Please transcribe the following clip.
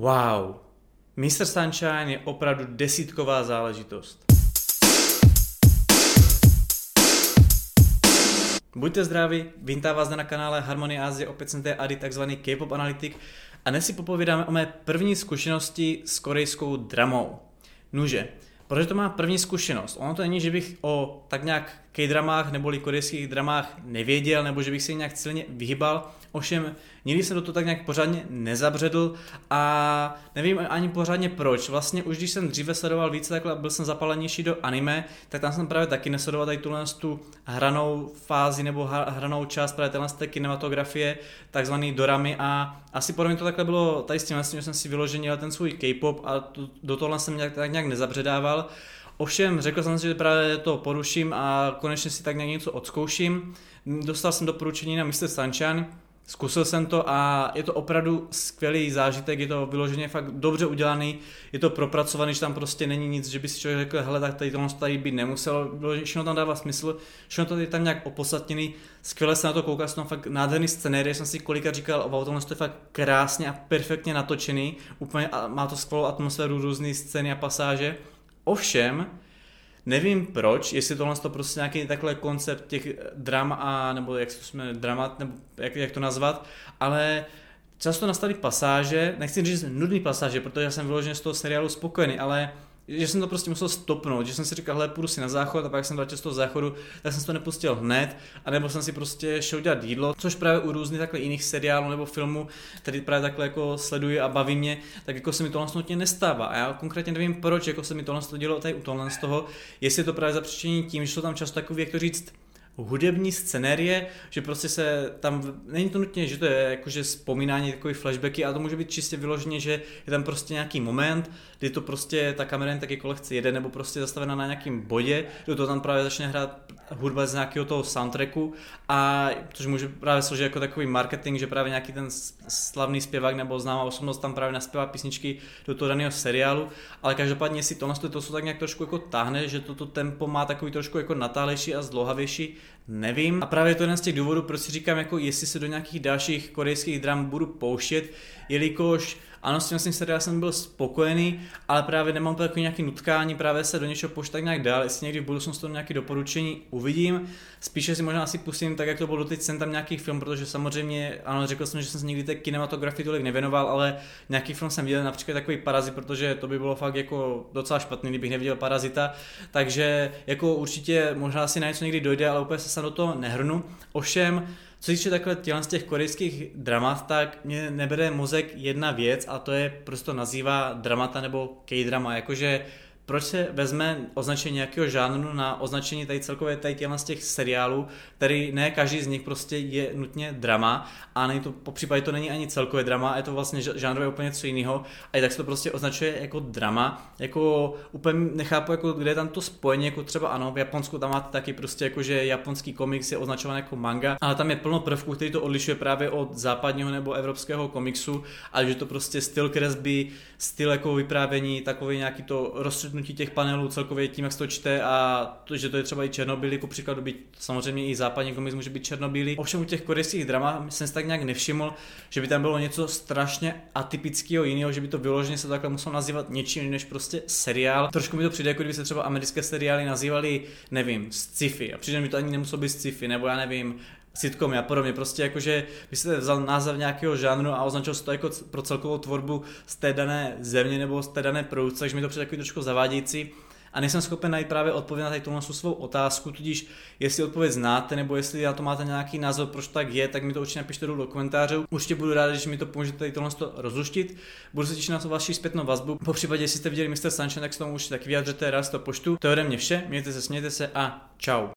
Wow, Mr. Sunshine je opravdu desítková záležitost. Buďte zdraví, vítám vás na kanále Harmonie Azie, opět jsem tady Adi, takzvaný K-pop analytik a dnes si popovídáme o mé první zkušenosti s korejskou dramou. Nuže, protože to má první zkušenost. Ono to není, že bych o tak nějak K-dramách neboli korejských dramách nevěděl, nebo že bych se nějak silně vyhybal. Ovšem, nikdy jsem do toho tak nějak pořádně nezabředl a nevím ani pořádně proč. Vlastně už když jsem dříve sledoval více, takhle byl jsem zapalenější do anime, tak tam jsem právě taky nesledoval tady tuhle tu hranou fázi nebo hranou část právě téhle té kinematografie, takzvaný doramy a asi podle mě to takhle bylo tady s tím, že jsem si vyloženil ten svůj K-pop a do tohle jsem nějak, tak nějak nezabředával. Ovšem, řekl jsem si, že právě to poruším a konečně si tak nějak něco odzkouším. Dostal jsem doporučení na Mr. Sunshine, Zkusil jsem to a je to opravdu skvělý zážitek, je to vyloženě fakt dobře udělaný, je to propracovaný, že tam prostě není nic, že by si člověk řekl, hele, tak tady to tady být nemuselo, všechno tam dává smysl, všechno to je tam nějak opodstatněný, skvěle se na to kouká, tam fakt nádherný scenérie, jsem si kolikrát říkal, o tomhle to je fakt krásně a perfektně natočený, úplně a má to skvělou atmosféru, různé scény a pasáže. Ovšem, Nevím proč, jestli tohle to prostě nějaký takhle koncept těch dram a, nebo jak se jsme dramat, nebo jak, jak to nazvat, ale často nastaví pasáže, nechci říct nudný pasáže, protože já jsem vyloženě z toho seriálu spokojený, ale že jsem to prostě musel stopnout, že jsem si říkal, hele, půjdu si na záchod a pak jsem vrátil z toho záchodu, tak jsem to nepustil hned, anebo jsem si prostě šel dělat jídlo, což právě u různých takhle jiných seriálů nebo filmů, který právě takhle jako sleduji a baví mě, tak jako se mi tohle nutně nestává. A já konkrétně nevím, proč jako se mi tohle dělo tady u tohle z toho, jestli je to právě zapříčení tím, že jsou tam často takový, jak to říct, hudební scenérie, že prostě se tam, není to nutně, že to je jakože vzpomínání takový flashbacky, ale to může být čistě vyloženě, že je tam prostě nějaký moment, kdy to prostě ta kamera jen tak jako lehce jede, nebo prostě zastavena na nějakém bodě, kdy to tam právě začne hrát hudba z nějakého toho soundtracku a což může právě složit jako takový marketing, že právě nějaký ten slavný zpěvák nebo známá osobnost tam právě naspěvá písničky do toho daného seriálu, ale každopádně jestli tohle to jsou tak nějak trošku jako táhne, že toto tempo má takový trošku jako natálejší a zdlouhavější, nevím. A právě to je jeden z těch důvodů, proč si říkám, jako jestli se do nějakých dalších korejských dram budu pouštět, jelikož ano, s tím jsem seriál jsem byl spokojený, ale právě nemám to jako nějaký nutkání, právě se do něčeho poštat tak nějak dál, jestli někdy v budoucnosti to nějaké doporučení uvidím. Spíše si možná asi pustím tak, jak to bylo doteď, jsem tam nějaký film, protože samozřejmě, ano, řekl jsem, že jsem se nikdy té kinematografii tolik nevěnoval, ale nějaký film jsem viděl, například takový Parazit, protože to by bylo fakt jako docela špatný, kdybych neviděl Parazita, takže jako určitě možná si na něco někdy dojde, ale úplně se se do toho nehrnu. Ovšem, co se týče takhle z těch korejských dramat, tak mě nebere mozek jedna věc a to je, prostě nazývá dramata nebo K-drama, jakože proč se vezme označení nějakého žánru na označení tady celkově tady z těch seriálů, který ne každý z nich prostě je nutně drama a není to, po případě to není ani celkové drama, je to vlastně žánrové úplně něco jiného a i tak se to prostě označuje jako drama, jako úplně nechápu, jako kde je tam to spojení, jako třeba ano, v Japonsku tam máte taky prostě jako, že japonský komiks je označován jako manga, ale tam je plno prvků, který to odlišuje právě od západního nebo evropského komiksu a že to prostě styl kresby, styl jako vyprávění, takový nějaký to rozstřednutí rozhodnutí těch panelů celkově tím, jak se to čte a to, že to je třeba i černobílý, ku příkladu být samozřejmě i západní komiks může být černobílý. Ovšem u těch korejských drama jsem si tak nějak nevšiml, že by tam bylo něco strašně atypického jiného, že by to vyloženě se takhle muselo nazývat něčím než prostě seriál. Trošku mi to přijde, jako kdyby se třeba americké seriály nazývaly, nevím, sci-fi. A přijde mi to ani nemuselo být sci-fi, nebo já nevím, sitcomy a podobně. Prostě jakože by se vzal název nějakého žánru a označil se to jako pro celkovou tvorbu z té dané země nebo z té dané produkce, takže mi to přijde takový trošku zavádějící a nejsem schopen najít právě odpověď na tuhle svou otázku, tudíž jestli odpověď znáte nebo jestli na to máte nějaký názor, proč tak je, tak mi to určitě napište do komentářů. Určitě budu rád, když mi to pomůžete tady tohle rozluštit. Budu se těšit na to vaši zpětnou vazbu. Po případě, jestli jste viděli Mr. Sunshine, tak se tomu určitě tak vyjadřete, rád to poštu. To je ode mě vše, mějte se, smějte se a čau.